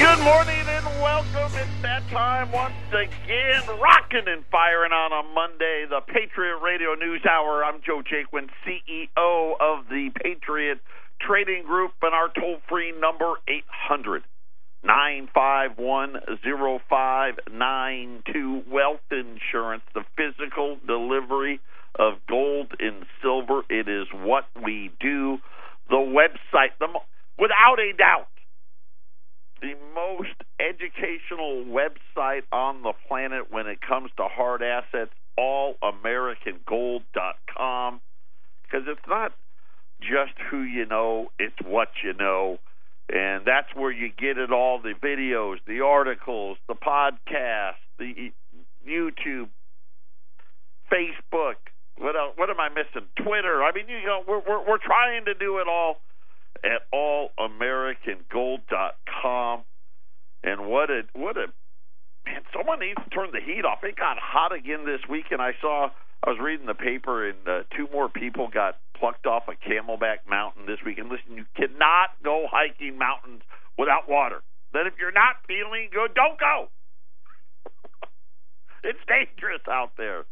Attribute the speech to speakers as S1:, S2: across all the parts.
S1: Good morning and welcome. It's that time once again, rocking and firing on a Monday, the Patriot Radio News Hour. I'm Joe Jaquin, CEO of the Patriot Trading Group, and our toll free number 800 951 0592. Wealth Insurance, the physical delivery of gold and silver. It is what we do. The website, the, without a doubt, the most educational website on the planet when it comes to hard assets, allamericangold.com. Because it's not just who you know, it's what you know. And that's where you get it all the videos, the articles, the podcasts, the YouTube, Facebook. What else? What am I missing? Twitter. I mean, you know, we're we're, we're trying to do it all at allamericangold.com. And what a what a man! Someone needs to turn the heat off. It got hot again this week, and I saw I was reading the paper, and uh, two more people got plucked off a Camelback Mountain this week. And listen, you cannot go hiking mountains without water. Then if you're not feeling good, don't go. it's dangerous out there.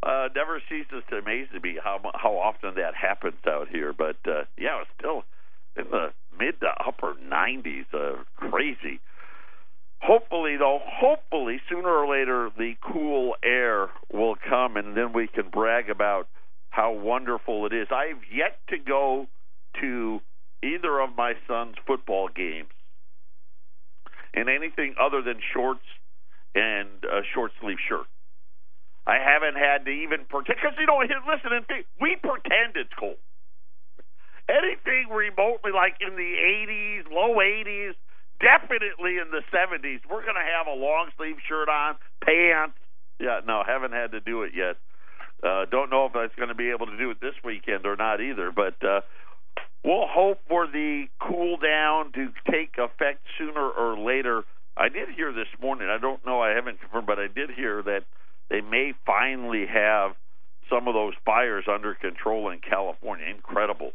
S1: Uh, never ceases to amaze me how how often that happens out here. But uh, yeah, it's still in the mid to upper 90s. Uh, crazy. Hopefully, though, hopefully sooner or later the cool air will come, and then we can brag about how wonderful it is. I've yet to go to either of my son's football games in anything other than shorts and a short sleeve shirt. I haven't had to even pretend because you know listen we pretend it's cold. Anything remotely like in the 80s, low 80s, definitely in the 70s, we're going to have a long sleeve shirt on, pants. Yeah, no, haven't had to do it yet. Uh, don't know if was going to be able to do it this weekend or not either, but uh, we'll hope for the cool down to take effect sooner or later. I did hear this morning. I don't know. I haven't confirmed, but I did hear that they may finally have some of those fires under control in California. Incredible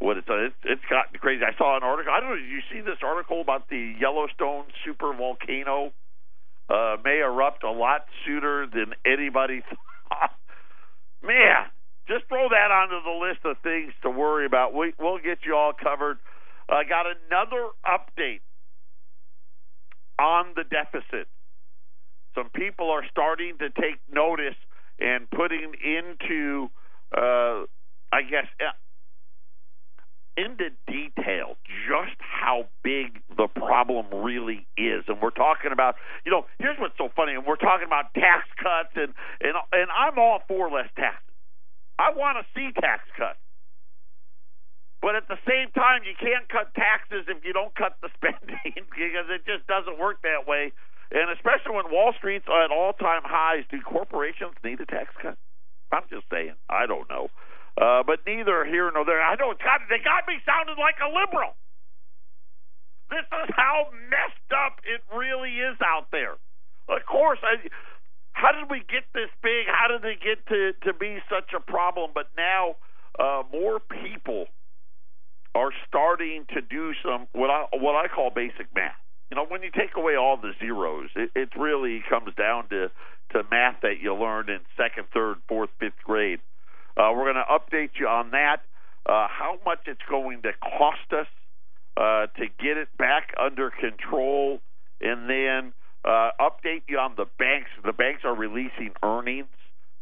S1: what it's it's, it's gotten crazy. I saw an article. I don't know. Did you see this article about the Yellowstone super volcano? Uh, may erupt a lot sooner than anybody thought. Man, just throw that onto the list of things to worry about. We, we'll get you all covered. I got another update on the deficit. Some people are starting to take notice and putting into, uh, I guess, into detail just how big the problem really is. And we're talking about, you know, here's what's so funny. And we're talking about tax cuts, and and and I'm all for less taxes. I want to see tax cuts. But at the same time, you can't cut taxes if you don't cut the spending because it just doesn't work that way. And especially when Wall Street's at all time highs, do corporations need a tax cut? I'm just saying. I don't know. Uh, but neither here nor there. I know it's they got me sounding like a liberal. This is how messed up it really is out there. Of course, I, how did we get this big? How did they get to to be such a problem? But now uh, more people are starting to do some what I what I call basic math. You know, when you take away all the zeros, it, it really comes down to to math that you learned in second, third, fourth, fifth grade. Uh, we're going to update you on that, uh, how much it's going to cost us uh, to get it back under control, and then uh, update you on the banks. The banks are releasing earnings.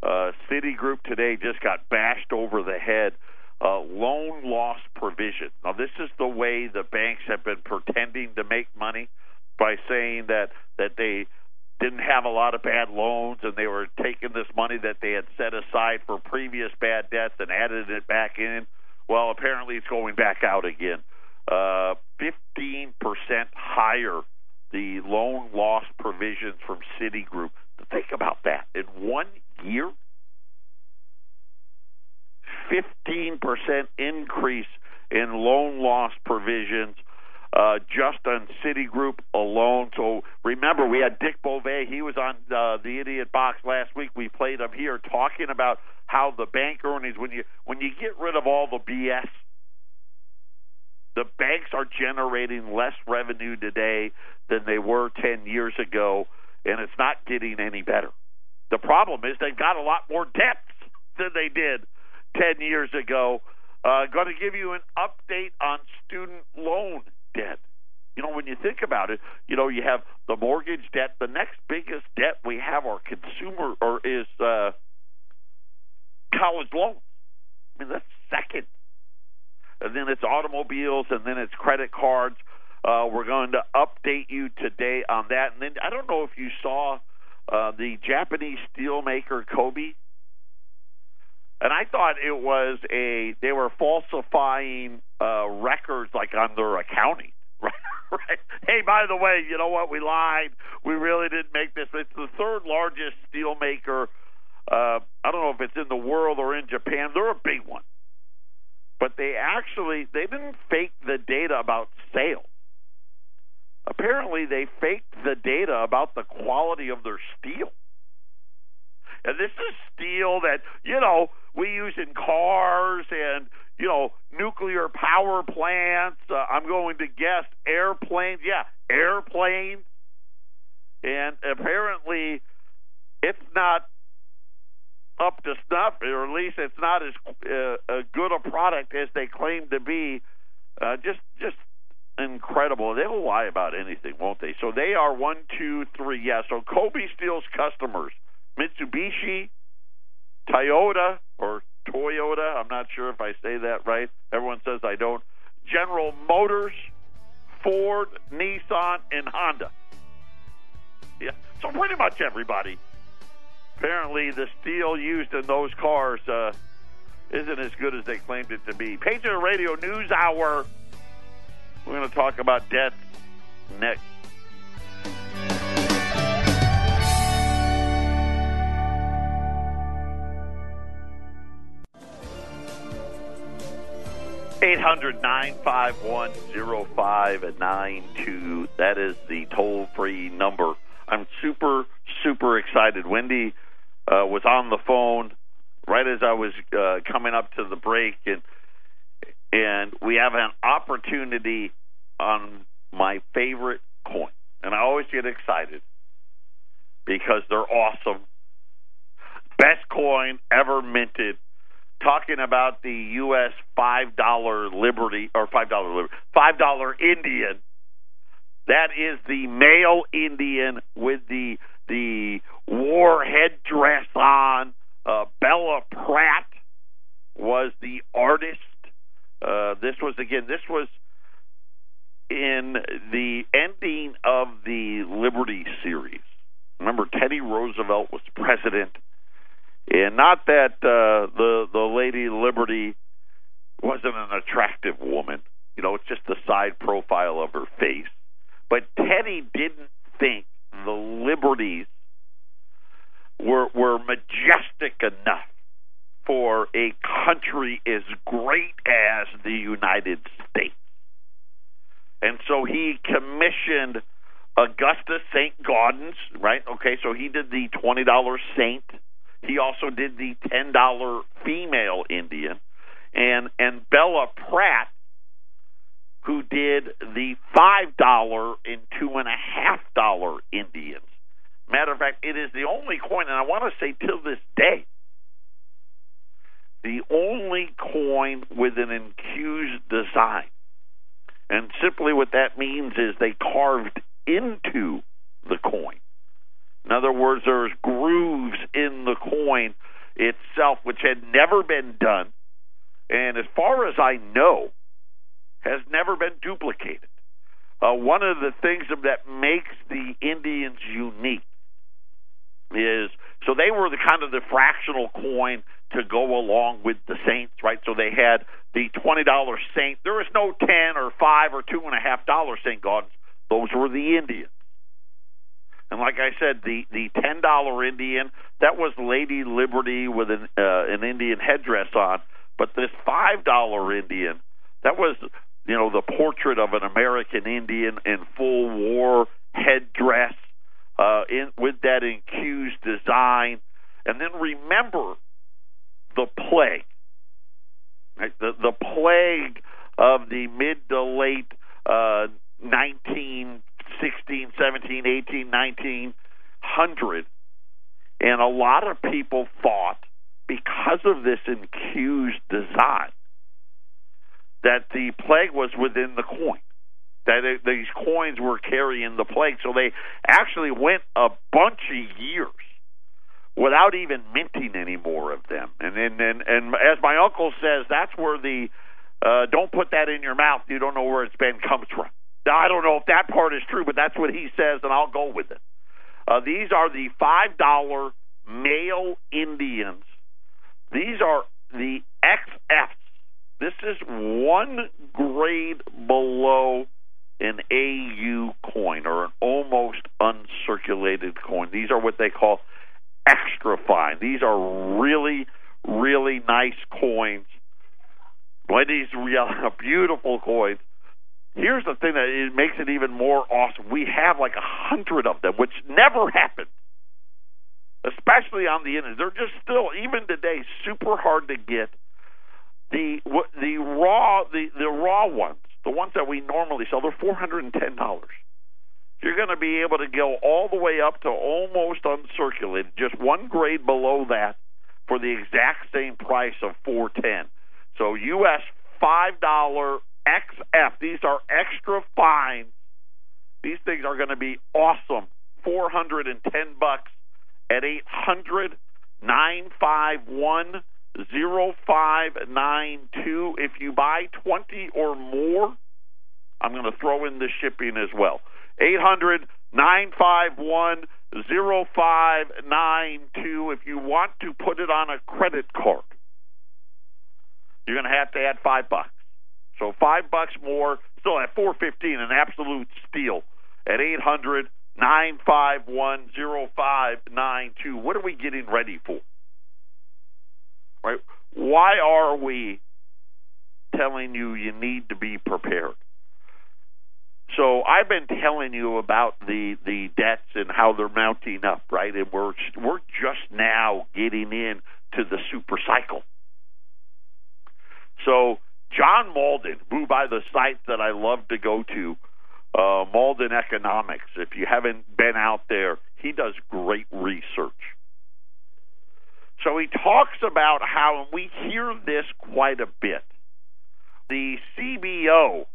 S1: Uh, Citigroup today just got bashed over the head. Uh, loan loss provision. Now, this is the way the banks have been pretending to make money by saying that that they didn't have a lot of bad loans and they were taking this money that they had set aside for previous bad debts and added it back in. Well, apparently it's going back out again. Uh, 15% higher the loan loss provisions from Citigroup. Think about that. In one year, 15% increase in loan loss provisions uh, just on Citigroup alone. So remember, we had Dick Bove. He was on uh, the Idiot Box last week. We played him here talking about how the bank earnings, when you when you get rid of all the BS, The banks are generating less revenue today than they were 10 years ago, and it's not getting any better. The problem is they've got a lot more debts than they did 10 years ago. Uh, going to give you an update on student loan debt. You know, when you think about it, you know, you have the mortgage debt. The next biggest debt we have are consumer or is uh, college loans. I mean, that's second. And then it's automobiles, and then it's credit cards. Uh, we're going to update you today on that. And then I don't know if you saw uh, the Japanese steelmaker Kobe. And I thought it was a they were falsifying uh, records like on their accounting, right? right? Hey, by the way, you know what? We lied. We really didn't make this. It's the third largest steelmaker. Uh, I don't know if it's in the world or in Japan. They're a big one, but they actually they didn't fake the data about sales. Apparently, they faked the data about the quality of their steel. And this is steel that, you know, we use in cars and, you know, nuclear power plants. Uh, I'm going to guess airplanes. Yeah, airplanes. And apparently, it's not up to snuff, or at least it's not as uh, good a product as they claim to be. Uh, just, just incredible. They'll lie about anything, won't they? So they are one, two, three. Yeah. So Kobe Steel's customers: Mitsubishi, Toyota, or Toyota. I'm not sure if I say that right. Everyone says I don't. General Motors, Ford, Nissan, and Honda. Yeah. So pretty much everybody. Apparently, the steel used in those cars uh, isn't as good as they claimed it to be. Patriot Radio News Hour. We're going to talk about debt next. Eight hundred nine five one zero five nine two. That is the toll free number. I'm super super excited. Wendy uh, was on the phone right as I was uh, coming up to the break, and and we have an opportunity on my favorite coin. And I always get excited because they're awesome. Best coin ever minted. Talking about the U.S. five dollar Liberty or five dollar Liberty, five dollar Indian. That is the male Indian with the the war headdress on. Uh, Bela Pratt was the artist. Uh, this was again. This was in the ending of the Liberty series. Remember, Teddy Roosevelt was president, and not that uh, the the Lady Liberty wasn't an attractive woman. You know, it's just the side profile of her face. But Teddy didn't think the liberties were were majestic enough for a country as great as the United States. And so he commissioned Augustus St. Gaudens, right? Okay, so he did the $20 Saint. He also did the $10 female Indian. And and Bela Pratt, who did the $5 and $2.5 Indians. Matter of fact, it is the only coin, and I want to say till this day, the only coin with an incused design. And simply what that means is they carved into the coin. In other words, there's grooves in the coin itself, which had never been done, and as far as I know, has never been duplicated. Uh, one of the things that makes the Indians unique is so they were the kind of the fractional coin to go along with the Saints, right? So they had the twenty dollar Saint. There was no ten or five or two and a half dollar Saint Gaudens. Those were the Indians. And like I said, the the ten dollar Indian that was Lady Liberty with an uh, an Indian headdress on. But this five dollar Indian that was you know the portrait of an American Indian in full war headdress uh, in with that incused design. And then remember the plague. Right? The the plague of the mid to late uh, 19, 16, 17, 18, 1900. And a lot of people thought, because of this incused design, that the plague was within the coin. That it, these coins were carrying the plague. So they actually went a bunch of years without even minting any more of them. And and and, and as my uncle says, that's where the uh, don't put that in your mouth. You don't know where it's been comes from. Now I don't know if that part is true, but that's what he says, and I'll go with it. Uh, these are the five dollar male Indians. These are the XFs. This is one grade below an AU coin or an almost uncirculated coin. These are what they call extra fine. These are really, really nice coins. Boy, these real beautiful coins. Here's the thing that it makes it even more awesome. We have like a hundred of them, which never happened, especially on the internet. They're just still, even today, super hard to get. The the raw the the raw ones, the ones that we normally sell, they're four hundred and ten dollars you're going to be able to go all the way up to almost uncirculated, just one grade below that for the exact same price of 410. So US $5 XF. These are extra fine. These things are going to be awesome. 410 bucks at 800 951 0592. If you buy 20 or more, I'm going to throw in the shipping as well. 800 951 0592. If you want to put it on a credit card, you're going to have to add five bucks. So five bucks more, still at 415, an absolute steal at 800 951 0592. What are we getting ready for? Right? Why are we telling you you need to be prepared? So I've been telling you about the the debts and how they're mounting up, right? And we're we're just now getting in to the super cycle. So John Mauldin, who by the site that I love to go to, uh, Mauldin Economics. If you haven't been out there, he does great research. So he talks about how, and we hear this quite a bit. The CBO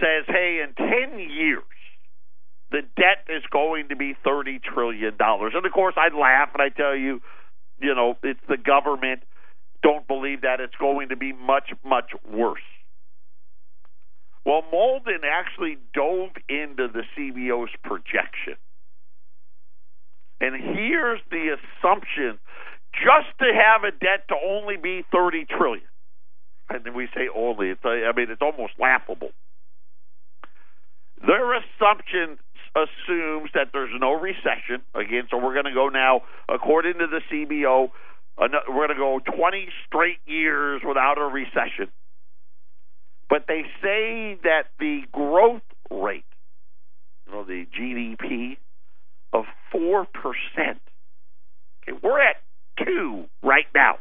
S1: says, hey, in 10 years, the debt is going to be $30 trillion. And of course, I'd laugh and I tell you, you know, it's the government. Don't believe that it's going to be much, much worse. Well, Mauldin actually dove into the CBO's projection. And here's the assumption just to have a debt to only be 30 trillion. And then we say only, it's I mean it's almost laughable. Their assumption assumes that there's no recession. Again, so we're going to go now, according to the CBO, we're going to go 20 straight years without a recession. But they say that the growth rate, you know, the GDP of 4%. Okay, we're at 2 right now.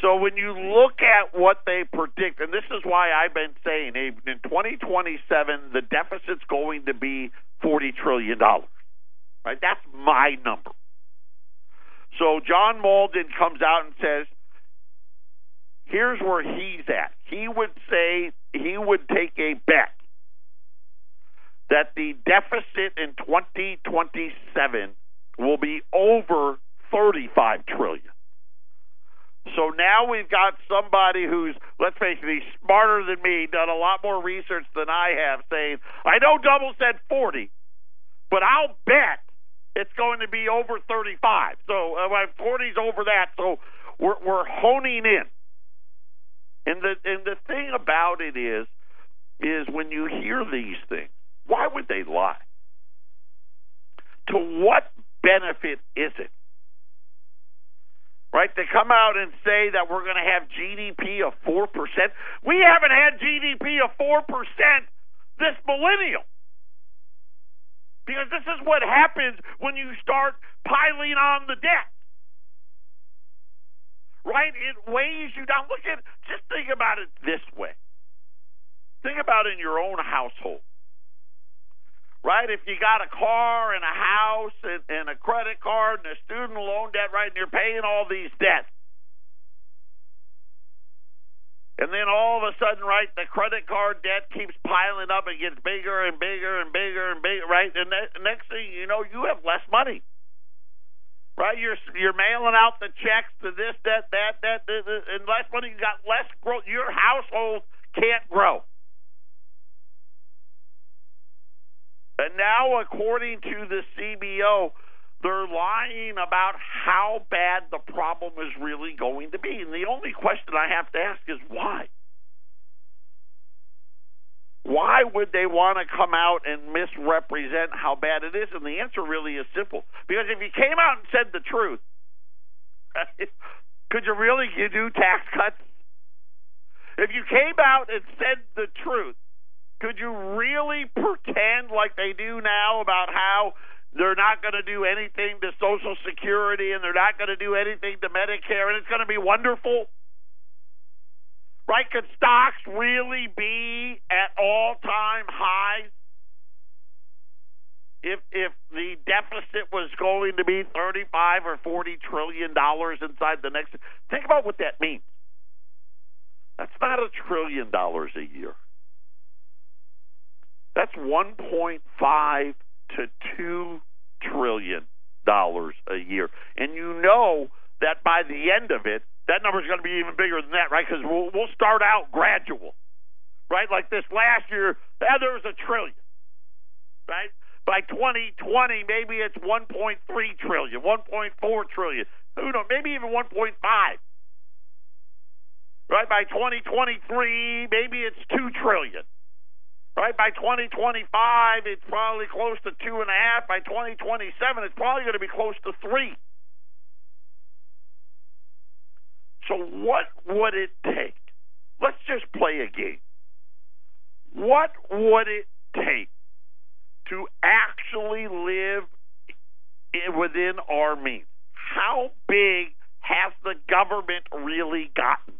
S1: So when you look at what they predict, and this is why I've been saying in 2027 the deficit's going to be 40 trillion dollars. Right? That's my number. So John Mauldin comes out and says, here's where he's at. He would say he would take a bet that the deficit in 2027 will be over 35 trillion. So now we've got somebody who's, let's face it, he's smarter than me, done a lot more research than I have, saying, I know Double said 40, but I'll bet it's going to be over 35. So uh, 40's over that. So we're, we're honing in. And the and the thing about it is, is when you hear these things, why would they lie? To what benefit is it? right? To come out and say that we're going to have GDP of 4%. We haven't had GDP of 4% this millennium. Because this is what happens when you start piling on the debt. right? It weighs you down. Look at, just think about it this way. Think about in your own household, right? If you got a car and a house and, and a credit card and a student loan debt, right, and you're paying all these debts. And then all of a sudden, right, the credit card debt keeps piling up and gets bigger and bigger and bigger and bigger, right? And the next thing you know, you have less money right? You're you're mailing out the checks to this, that, that, that, that, that and less money. You got less growth. Your household can't grow. And now, according to the CBO, they're lying about how bad the problem is really going to be. And the only question I have to ask is why? Why would they want to come out and misrepresent how bad it is? And the answer really is simple. Because if you came out and said the truth, could you really you do tax cuts? If you came out and said the truth, could you really pretend like they do now about how they're not going to do anything to Social Security and they're not going to do anything to Medicare and it's going to be wonderful? right? Could stocks really be at all time highs? If if the deficit was going to be thirty five or forty trillion dollars inside the next think about what that means. That's not a trillion dollars a year. That's one point five to two trillion dollars a year. And you know that by the end of it, that number is going to be even bigger than that, right? Because we'll, we'll start out gradual, right? Like this last year, yeah, there was a trillion, right? By 2020, maybe it's 1.3 trillion, 1.4 trillion. Who knows? Maybe even 1.5. Right by 2023, maybe it's two trillion. Right by 2025, it's probably close to two and a half. By 2027, it's probably going to be close to three. So, what would it take? Let's just play a game. What would it take to actually live within our means? How big has the government really gotten?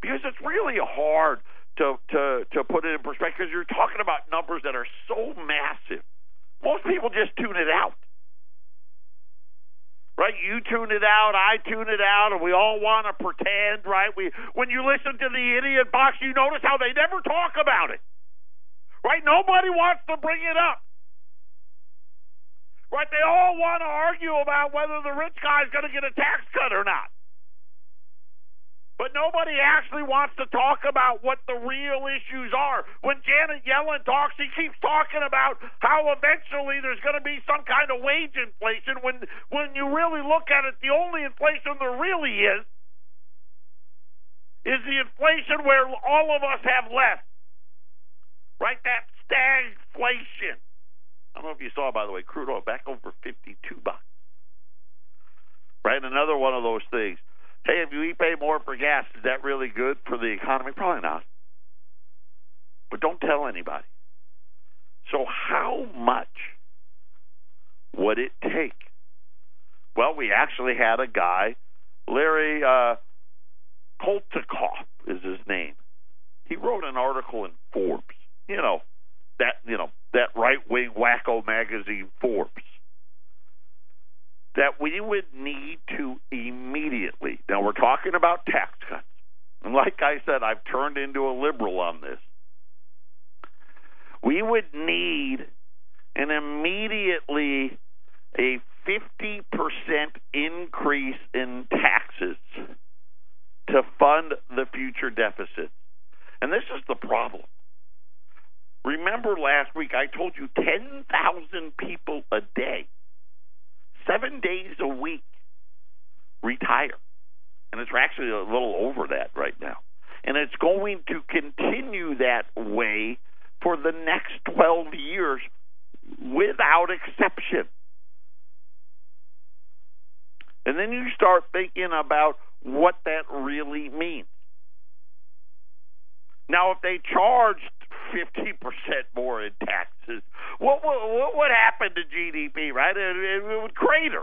S1: Because it's really hard to, to, to put it in perspective because you're talking about numbers that are so massive. Most people just tune it out right? You tune it out, I tune it out, and we all want to pretend, right? We when you listen to the idiot box, you notice how they never talk about it, right? Nobody wants to bring it up, right? They all want to argue about whether the rich guy's going to get a tax cut or not. But nobody actually wants to talk about what the real issues are. When Janet Yellen talks, she keeps talking about how eventually there's going to be some kind of wage inflation. When when you really look at it, the only inflation there really is is the inflation where all of us have less. Right? That stagflation. I don't know if you saw, by the way, crude oil back over 52 bucks. Right? Another one of those things hey, if we pay more for gas, is that really good for the economy? Probably not. But don't tell anybody. So, how much would it take? Well, we actually had a guy, Larry uh, Kotlikoff is his name. He wrote an article in Forbes. You know that you know that right wing wacko magazine Forbes that we would need to immediately. Now, we're talking about tax cuts. And like I said, I've turned into a liberal on this. We would need an immediately a 50% increase in taxes to fund the future deficit. And this is the problem. Remember last week I told you 10,000 people a day seven days a week retire. And it's actually a little over that right now. And it's going to continue that way for the next 12 years without exception. And then you start thinking about what that really means. Now, if they charged 50% more in taxes, what, what, what would happen to GDP, right? It, it would crater.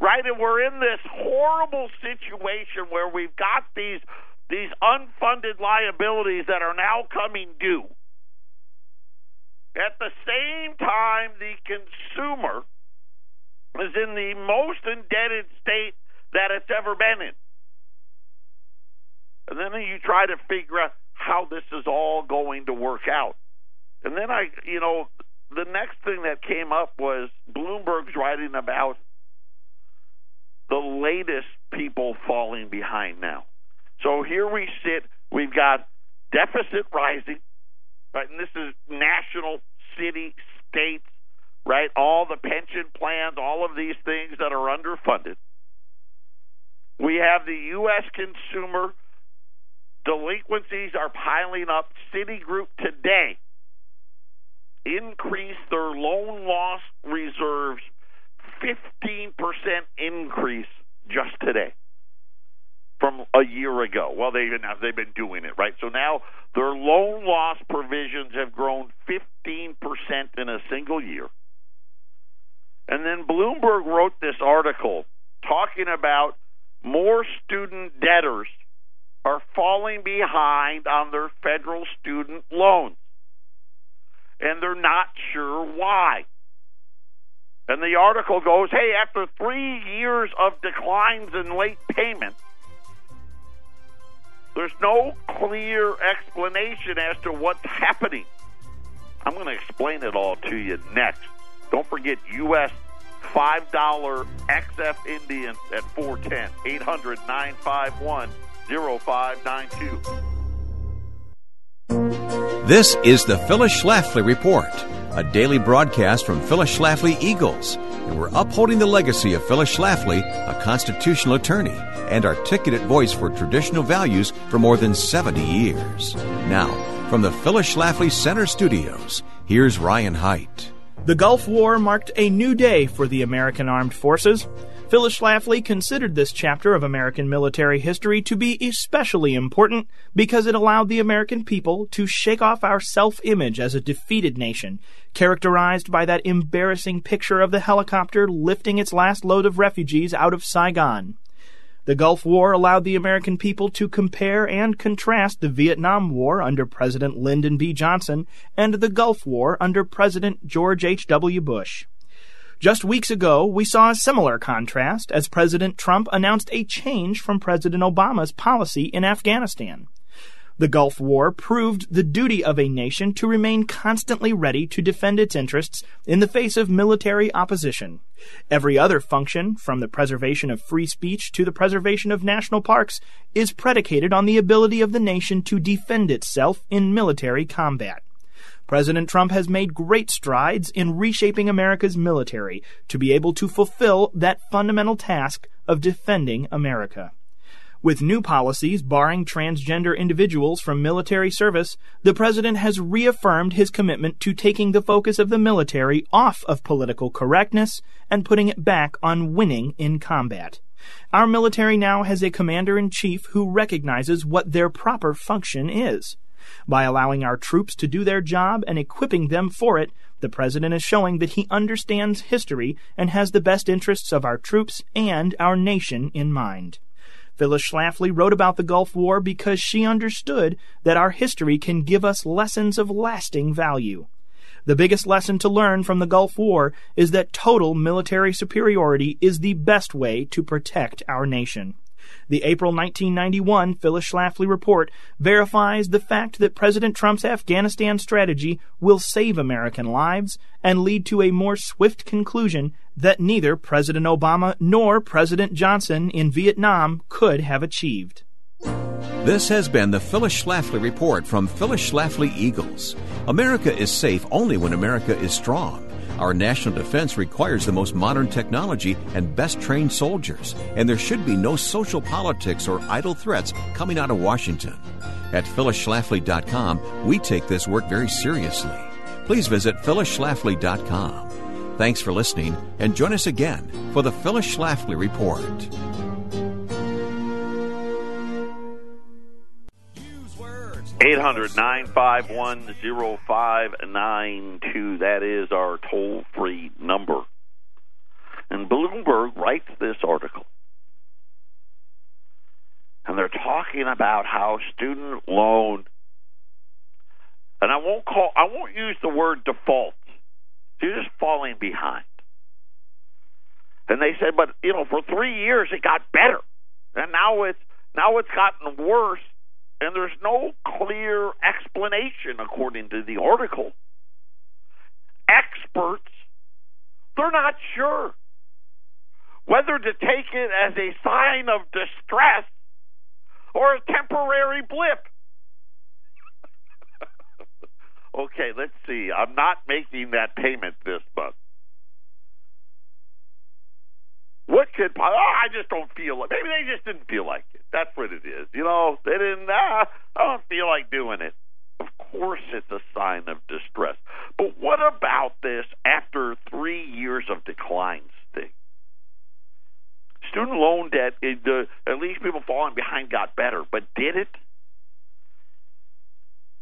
S1: right? And we're in this horrible situation where we've got these these unfunded liabilities that are now coming due. At the same time, the consumer is in the most indebted state that it's ever been in. And then you try to figure out how this is all going to work out. And then I, you know, the next thing that came up was Bloomberg's writing about the latest people falling behind now. So here we sit, we've got deficit rising, right? And this is national, city, states, right? All the pension plans, all of these things that are underfunded. We have the U.S. consumer delinquencies are piling up. Citigroup today increased their loan loss reserves 15% increase just today from a year ago. Well, they they've been doing it right. So now their loan loss provisions have grown 15% in a single year. And then Bloomberg wrote this article talking about more student debtors are falling behind on their federal student loans. And they're not sure why. And the article goes, hey, after three years of declines in late payments, there's no clear explanation as to what's happening. I'm going to explain it all to you next. Don't forget U.S. $5 XF Indians at 410 800 951 0592.
S2: This is the Phyllis Schlafly Report, a daily broadcast from Phyllis Schlafly Eagles, and we're upholding the legacy of Phyllis Schlafly, a constitutional attorney and articulate voice for traditional values for more than 70 years. Now, from the Phyllis Schlafly Center Studios, here's Ryan Haidt.
S3: The Gulf War marked a new day for the American Armed Forces. Phyllis Schlafly considered this chapter of American military history to be especially important because it allowed the American people to shake off our self image as a defeated nation, characterized by that embarrassing picture of the helicopter lifting its last load of refugees out of Saigon. The Gulf War allowed the American people to compare and contrast the Vietnam War under President Lyndon B. Johnson and the Gulf War under President George H.W. Bush. Just weeks ago, we saw a similar contrast as President Trump announced a change from President Obama's policy in Afghanistan. The Gulf War proved the duty of a nation to remain constantly ready to defend its interests in the face of military opposition. Every other function, from the preservation of free speech to the preservation of national parks, is predicated on the ability of the nation to defend itself in military combat. President Trump has made great strides in reshaping America's military to be able to fulfill that fundamental task of defending America. With new policies barring transgender individuals from military service, the president has reaffirmed his commitment to taking the focus of the military off of political correctness and putting it back on winning in combat. Our military now has a commander in chief who recognizes what their proper function is. By allowing our troops to do their job and equipping them for it, the President is showing that he understands history and has the best interests of our troops and our nation in mind. Phyllis Schlafly wrote about the Gulf War because she understood that our history can give us lessons of lasting value. The biggest lesson to learn from the Gulf War is that total military superiority is the best way to protect our nation. The April 1991 Phyllis Schlafly report verifies the fact that President Trump's Afghanistan strategy will save American lives and lead to a more swift conclusion that neither President Obama nor President Johnson in Vietnam could have achieved.
S2: This has been the Phyllis Schlafly Report from Phyllis Schlafly Eagles. America is safe only when America is strong. Our national defense requires the most modern technology and best trained soldiers, and there should be no social politics or idle threats coming out of Washington. At phyllisschlafly.com, we take this work very seriously. Please visit phyllisschlafly.com. Thanks for listening, and join us again for the Phyllis Schlafly Report.
S1: 800 951 0592. That is our toll free number. And Bloomberg writes this article. And they're talking about how student loan and I won't call I won't use the word default. You're just falling behind. And they said, but you know, for three years it got better. And now it's now it's gotten worse and there's no clear explanation according to the article. Experts they're not sure whether to take it as a sign of distress or a temporary blip. okay, let's see. I'm not making that payment this month. What could oh, I just don't feel like maybe they just didn't feel like it. That's what it is. You know, they didn't ah, I don't feel like doing it. Of course it's a sign of distress. But what about this after three years of declines thing? Student loan debt, it, at least people falling behind got better, but did it?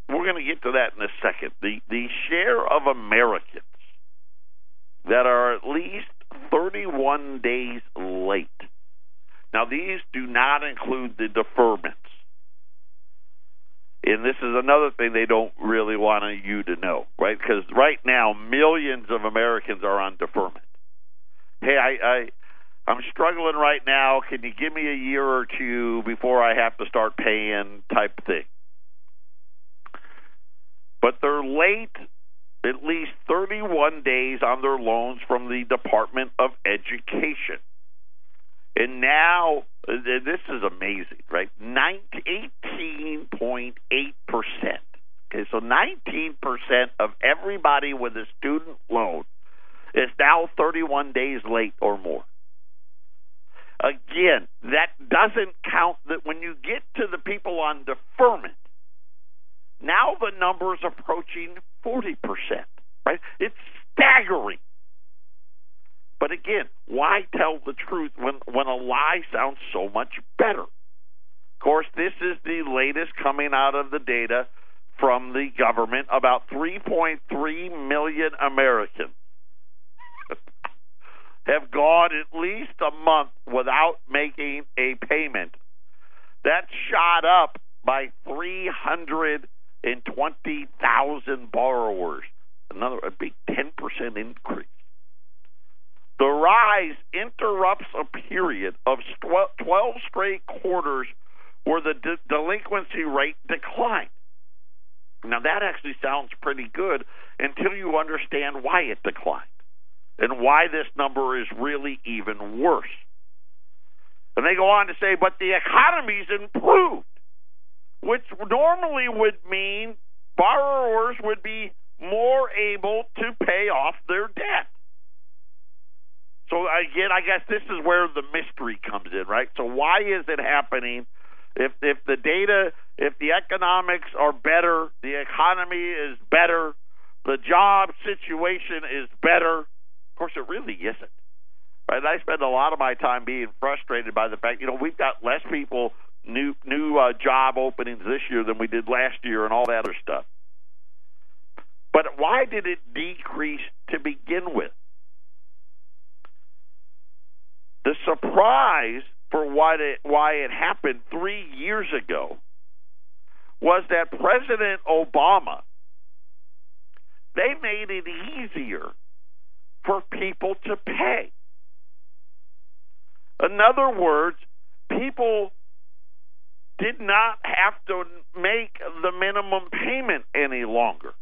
S1: We're going to get to that in a second. The the share of Americans that are at least 31 days late. Now these do not include the deferments. And this is another thing they don't really want you to know, right? Because right now millions of Americans are on deferment. Hey, I, I I'm struggling right now. Can you give me a year or two before I have to start paying type thing? But they're late at least 31 days on their loans from the Department of Education. And now, this is amazing, right? 18.8%. Okay, so 19% of everybody with a student loan is now 31 days late or more. Again, that doesn't count that when you get to the people on deferment, now the number is approaching 40%, right? It's staggering. But again, why tell the truth when, when a lie sounds so much better? Of course, this is the latest coming out of the data from the government. About 3.3 million Americans have gone at least a month without making a payment. That shot up by 320,000 borrowers, another a big 10% increase. The rise interrupts a period of 12 straight quarters where the de- delinquency rate declined. Now, that actually sounds pretty good until you understand why it declined and why this number is really even worse. And they go on to say, but the economy's improved, which normally would mean borrowers would be more able to pay off their debt. So again, I guess this is where the mystery comes in, right? So why is it happening? If if the data, if the economics are better, the economy is better, the job situation is better, of course, it really isn't. Right? I spend a lot of my time being frustrated by the fact, you know, we've got less people new new uh, job openings this year than we did last year, and all that other stuff. But why did it decrease to begin with? The surprise for why it, why it happened three years ago was that President Obama they made it easier for people to pay. In other words, people did not have to make the minimum payment any longer.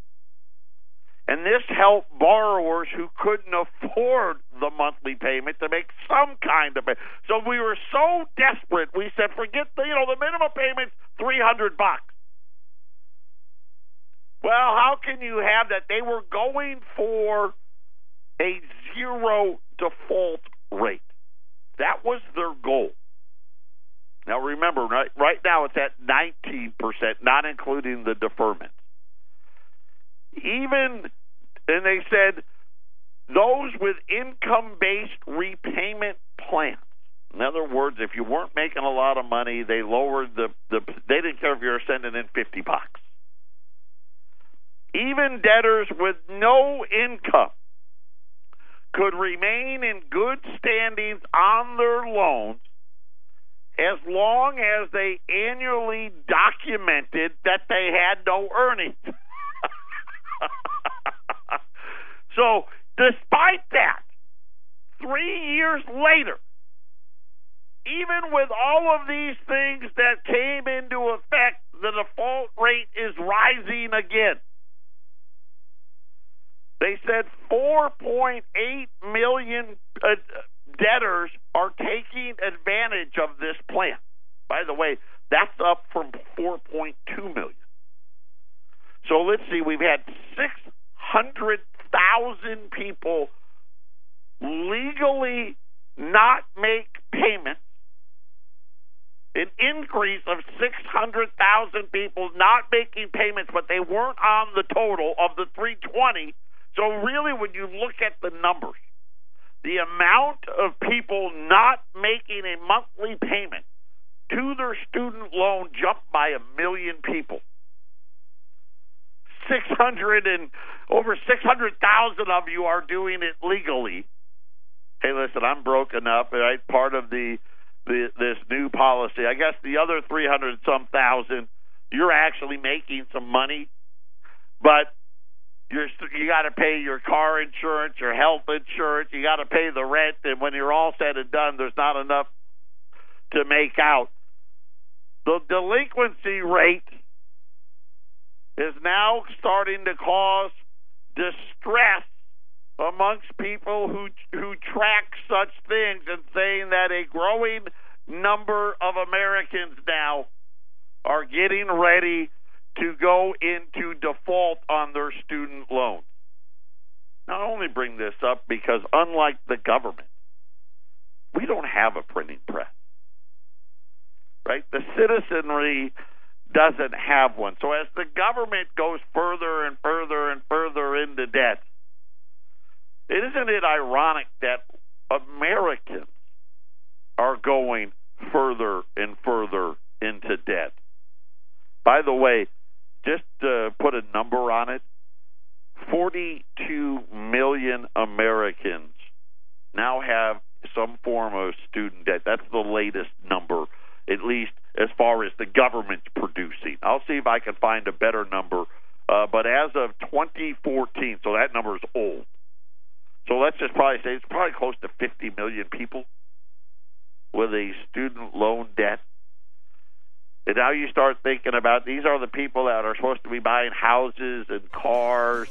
S1: And this helped borrowers who couldn't afford the monthly payment to make some kind of payment. So we were so desperate, we said, forget the, you know, the minimum payment's 300 bucks. Well, how can you have that? They were going for a zero default rate. That was their goal. Now remember, right, right now it's at 19%, not including the deferment. Even, and they said, those with income based repayment plans. In other words, if you weren't making a lot of money, they lowered the, the they didn't care if you were sending in 50 bucks. Even debtors with no income could remain in good standings on their loans as long as they annually documented that they had no earnings. so, despite that, three years later, even with all of these things that came into effect, the default rate is rising again. They said 4.8 million uh, debtors are taking advantage of this plan. By the way, that's up from 4.2 million. So let's see, we've had 600,000 people legally not make payments an increase of 600,000 people not making payments, but they weren't on the total of the 320. So, really, when you look at the numbers, the amount of people not making a monthly payment to their student loan jumped by a million people. 600 and over 600,000 of you are doing it legally. Hey, listen, I'm broken up, right? Part of the the, this new policy. I guess the other 300 some thousand, you're actually making some money, but you're you got to pay your car insurance, your health insurance, you got to pay the rent, and when you're all said and done, there's not enough to make out. The delinquency rate is now starting to cause distress amongst people who who track such things and saying that a growing number of Americans now are getting ready to go into default on their student loans. Now, I only bring this up because, unlike the government, we don't have a printing press. Right? The citizenry doesn't have one. So, as the government goes further and further and further into debt, isn't it ironic that Americans are going further and further into debt? By the way, just to put a number on it, 42 million Americans now have some form of student debt. That's the latest number, at least as far as the government's producing. I'll see if I can find a better number. Uh, but as of 2014, so that number is old. So let's just probably say it's probably close to 50 million people with a student loan debt. And now you start thinking about these are the people that are supposed to be buying houses and cars,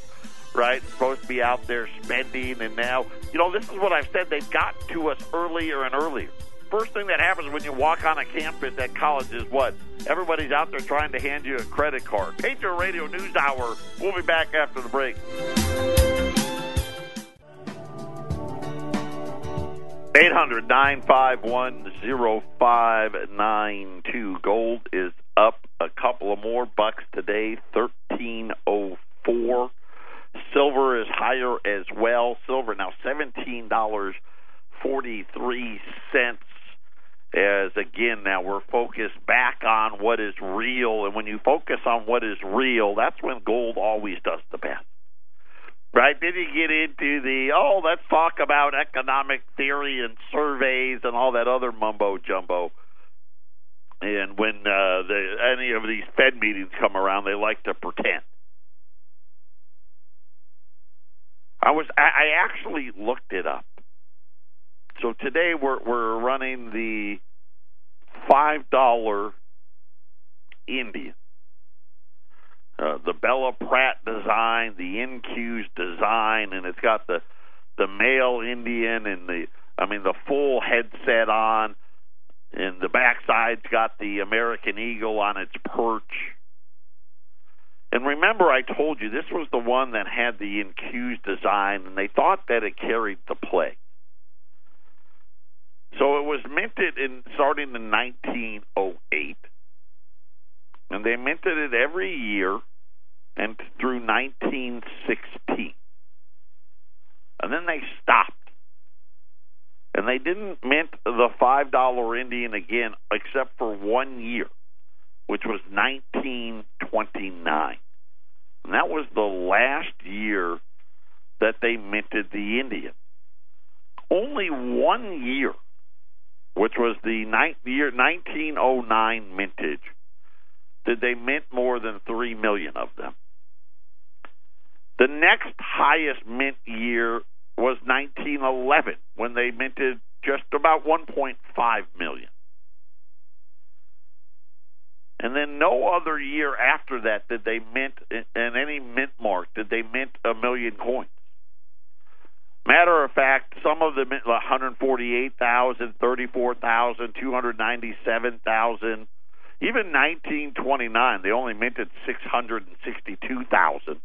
S1: right? Supposed to be out there spending, and now, you know, this is what I've said. They've got to us earlier and earlier. First thing that happens when you walk on a campus at college is what? Everybody's out there trying to hand you a credit card. Patriot Radio News Hour. We'll be back after the break. 800 951 0592. Gold is up a couple of more bucks today, 1304. Silver is higher as well. Silver now $17.43. As again, now we're focused back on what is real. And when you focus on what is real, that's when gold always does the best right? Then you get into the oh, let's talk about economic theory and surveys and all that other mumbo jumbo. And when uh, the, any of these Fed meetings come around, they like to pretend. I was I, I actually looked it up. So today we're we're running the five dollar Indian uh, the Bela Pratt design, the incused design, and it's got the the male Indian and the I mean the full headset on, and the backside's got the American Eagle on its perch. And remember, I told you this was the one that had the incused design, and they thought that it carried the plague. So it was minted in starting in 1908 and they minted it every year and through 1916. And then they stopped. And they didn't mint the $5 Indian again except for one year, which was 1929. And that was the last year that they minted the Indian. only one year, which was the year 1909 mintage, did they mint more than 3 million of them. The next highest mint year was 1911 when they minted just about 1.5 million. And then no other year after that did they mint in any mint mark did they mint a million coins. Matter of fact, some of them 148,000, 34,000, 297,000. Even 1929, they only minted 662,000.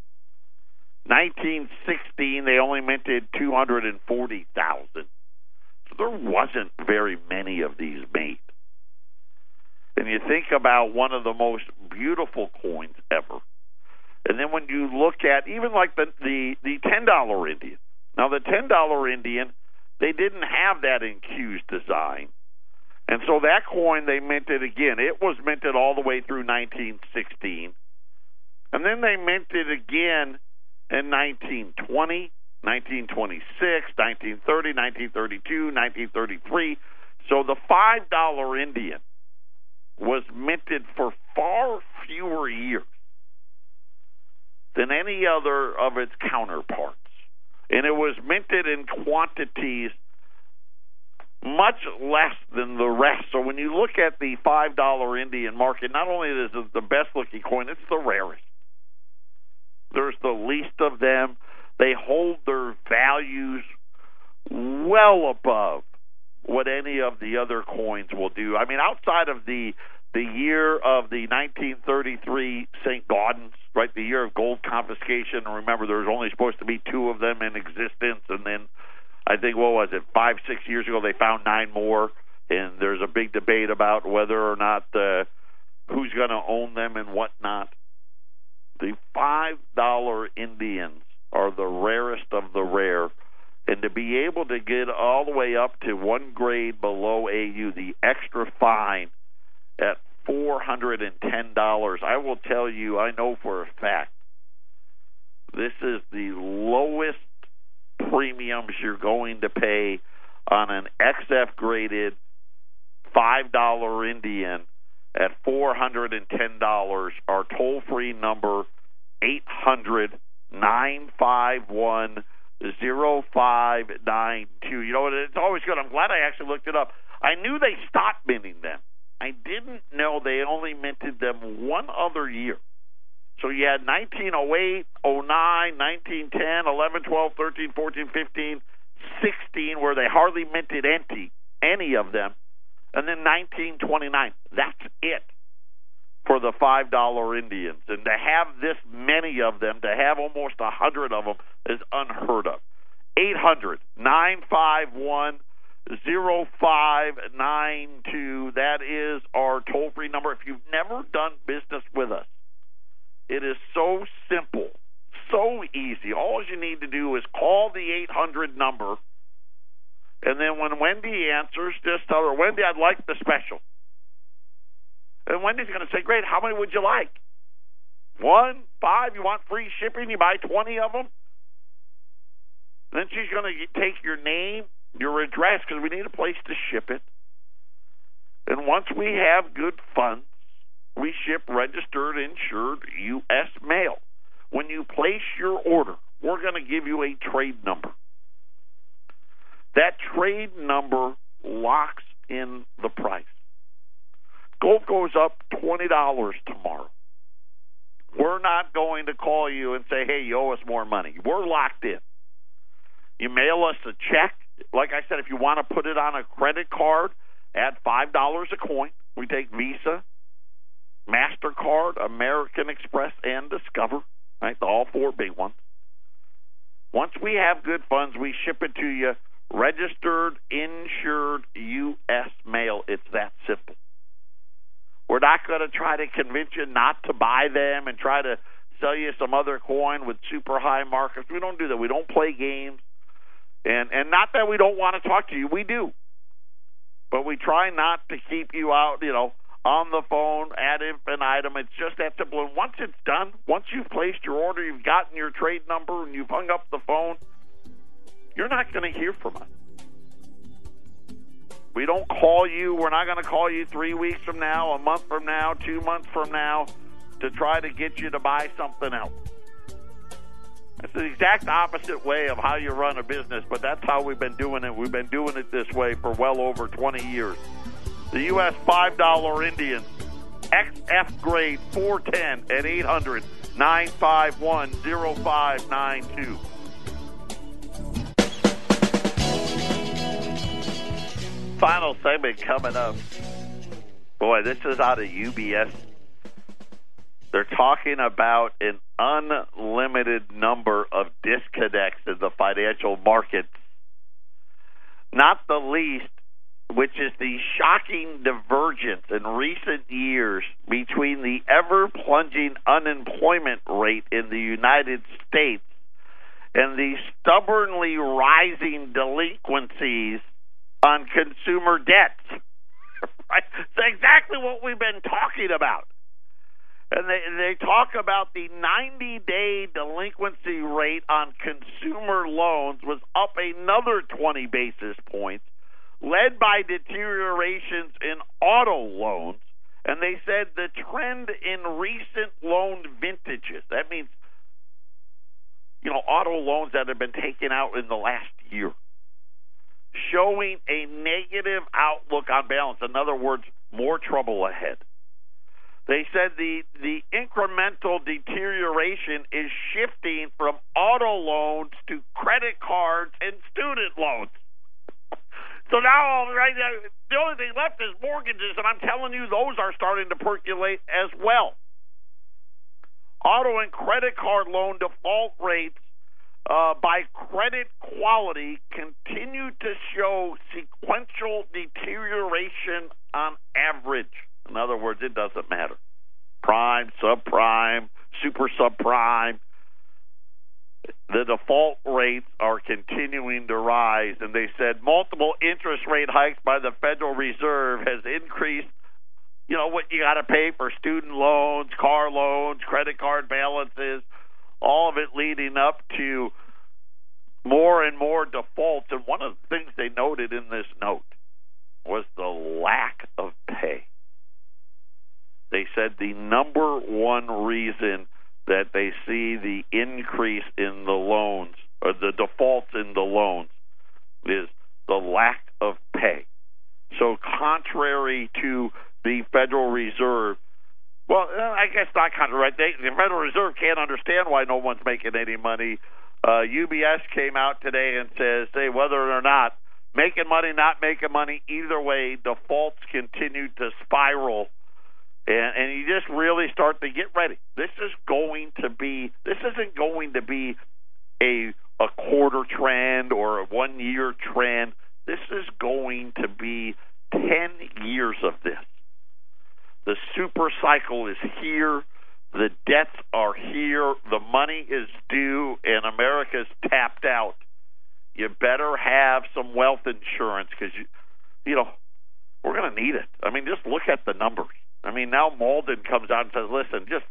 S1: 1916, they only minted 240,000. So there wasn't very many of these made. And you think about one of the most beautiful coins ever. And then when you look at even like the the, the ten dollar Indian. Now the ten dollar Indian, they didn't have that incused design. And so that coin they minted again. It was minted all the way through 1916. And then they minted again in 1920, 1926, 1930, 1932, 1933. So the $5 Indian was minted for far fewer years than any other of its counterparts. And it was minted in quantities much less than the rest. So when you look at the $5 Indian market, not only is it the best looking coin, it's the rarest. There's the least of them. They hold their values well above what any of the other coins will do. I mean, outside of the the year of the 1933 St. Gaudens, right, the year of gold confiscation. Remember, there was only supposed to be two of them in existence, and then I think what was it, five, six years ago, they found nine more, and there's a big debate about whether or not uh, who's going to own them and whatnot. The five dollar Indians are the rarest of the rare, and to be able to get all the way up to one grade below AU, the extra fine at four hundred and ten dollars, I will tell you, I know for a fact, this is the lowest premiums you're going to pay on an XF graded five dollar Indian at four hundred and ten dollars. Our toll free number eight hundred nine five one zero five nine two. You know? It's always good. I'm glad I actually looked it up. I knew they stopped minting them. I didn't know they only minted them one other year. So you had 1908, 09, 1910, 11, 12, 13, 14, 15, 16, where they hardly minted any, any of them, and then 1929. That's it for the five dollar Indians, and to have this many of them, to have almost a hundred of them, is unheard of. Eight hundred nine five one zero five nine two. That is our toll free number. If you've never done business with us, it is so simple, so easy. All you need to do is call the eight hundred number, and then when Wendy answers, just tell her, Wendy, I'd like the special. And Wendy's going to say, Great, how many would you like? One, five, you want free shipping? You buy 20 of them? Then she's going to take your name, your address, because we need a place to ship it. And once we have good funds, we ship registered, insured U.S. mail. When you place your order, we're going to give you a trade number. That trade number locks in the price. Gold goes up $20 tomorrow. We're not going to call you and say, hey, you owe us more money. We're locked in. You mail us a check. Like I said, if you want to put it on a credit card, add $5 a coin. We take Visa, MasterCard, American Express, and Discover, right? The All four big ones. Once we have good funds, we ship it to you registered, insured U.S. mail. It's that simple. We're not going to try to convince you not to buy them and try to sell you some other coin with super high markets. We don't do that. We don't play games. And and not that we don't want to talk to you. We do. But we try not to keep you out, you know, on the phone ad infinitum. It's just that simple. And once it's done, once you've placed your order, you've gotten your trade number, and you've hung up the phone, you're not going to hear from us. We don't call you. We're not going to call you three weeks from now, a month from now, two months from now to try to get you to buy something else. It's the exact opposite way of how you run a business, but that's how we've been doing it. We've been doing it this way for well over 20 years. The U.S. $5 Indian XF grade 410 at 800 951 0592. Final segment coming up. Boy, this is out of UBS. They're talking about an unlimited number of disconnects in the financial markets. Not the least, which is the shocking divergence in recent years between the ever plunging unemployment rate in the United States and the stubbornly rising delinquencies on consumer debts. right? It's exactly what we've been talking about. And they they talk about the 90 day delinquency rate on consumer loans was up another 20 basis points, led by deteriorations in auto loans. And they said the trend in recent loan vintages, that means, you know, auto loans that have been taken out in the last year, showing a negative outlook on balance. In other words, more trouble ahead. They said the the incremental deterioration is shifting from auto loans to credit cards and student loans. So now, right, the only thing left is mortgages, and I'm telling you, those are starting to percolate as well. Auto and credit card loan default rates uh, by credit quality continue to show sequential deterioration on average. In other words, it doesn't matter. Prime, subprime, super subprime. The default rates are continuing to rise, and they said multiple interest rate hikes by the Federal Reserve has increased. You know what you got to pay for student loans, car loans, credit card balances, all of it leading up to more and more defaults. And one of the things they noted in this note was the lack of pay. They said the number one reason that they see the increase in the loans or the defaults in the loans is the lack of pay. So, contrary to the Federal Reserve, well, uh, I guess not contrary. Right? They, the Federal Reserve can't understand why no one's making any money. Uh, UBS came out today and says, "Hey, whether or not making money, not making money, either way, defaults continue to spiral." And, and you just really start to get ready. This is going to be. This isn't going to be a a quarter trend or a one year trend. This is going to be ten years of this. The super cycle is here. The debts are here. The money is due, and America's tapped out. You better have some wealth insurance because you, you know, we're going to need it. I mean, just look at the numbers. I mean, now Mauldin comes out and says, "Listen, just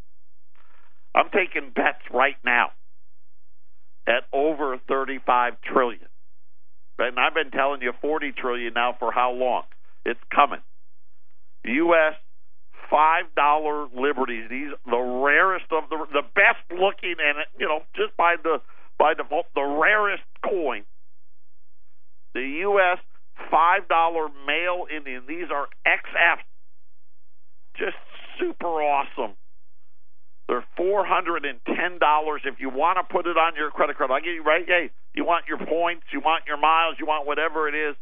S1: I'm taking bets right now at over 35 trillion." And I've been telling you 40 trillion now for how long? It's coming. U.S. five dollar liberties. These the rarest of the the best looking and you know just by the by default the rarest coin. The U.S. five dollar male Indian. These are XF just super awesome. They're four hundred and ten dollars if you want to put it on your credit card. I get you right. Hey, you want your points, you want your miles, you want whatever it is.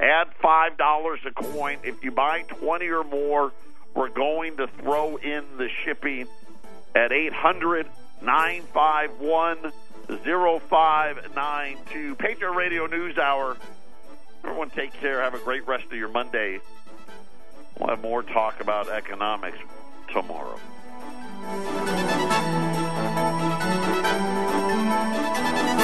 S1: Add five dollars a coin. If you buy twenty or more, we're going to throw in the shipping at eight hundred nine five one zero five nine two. Patriot Radio News Hour. Everyone, take care. Have a great rest of your Monday. We'll have more talk about economics tomorrow. Thank you.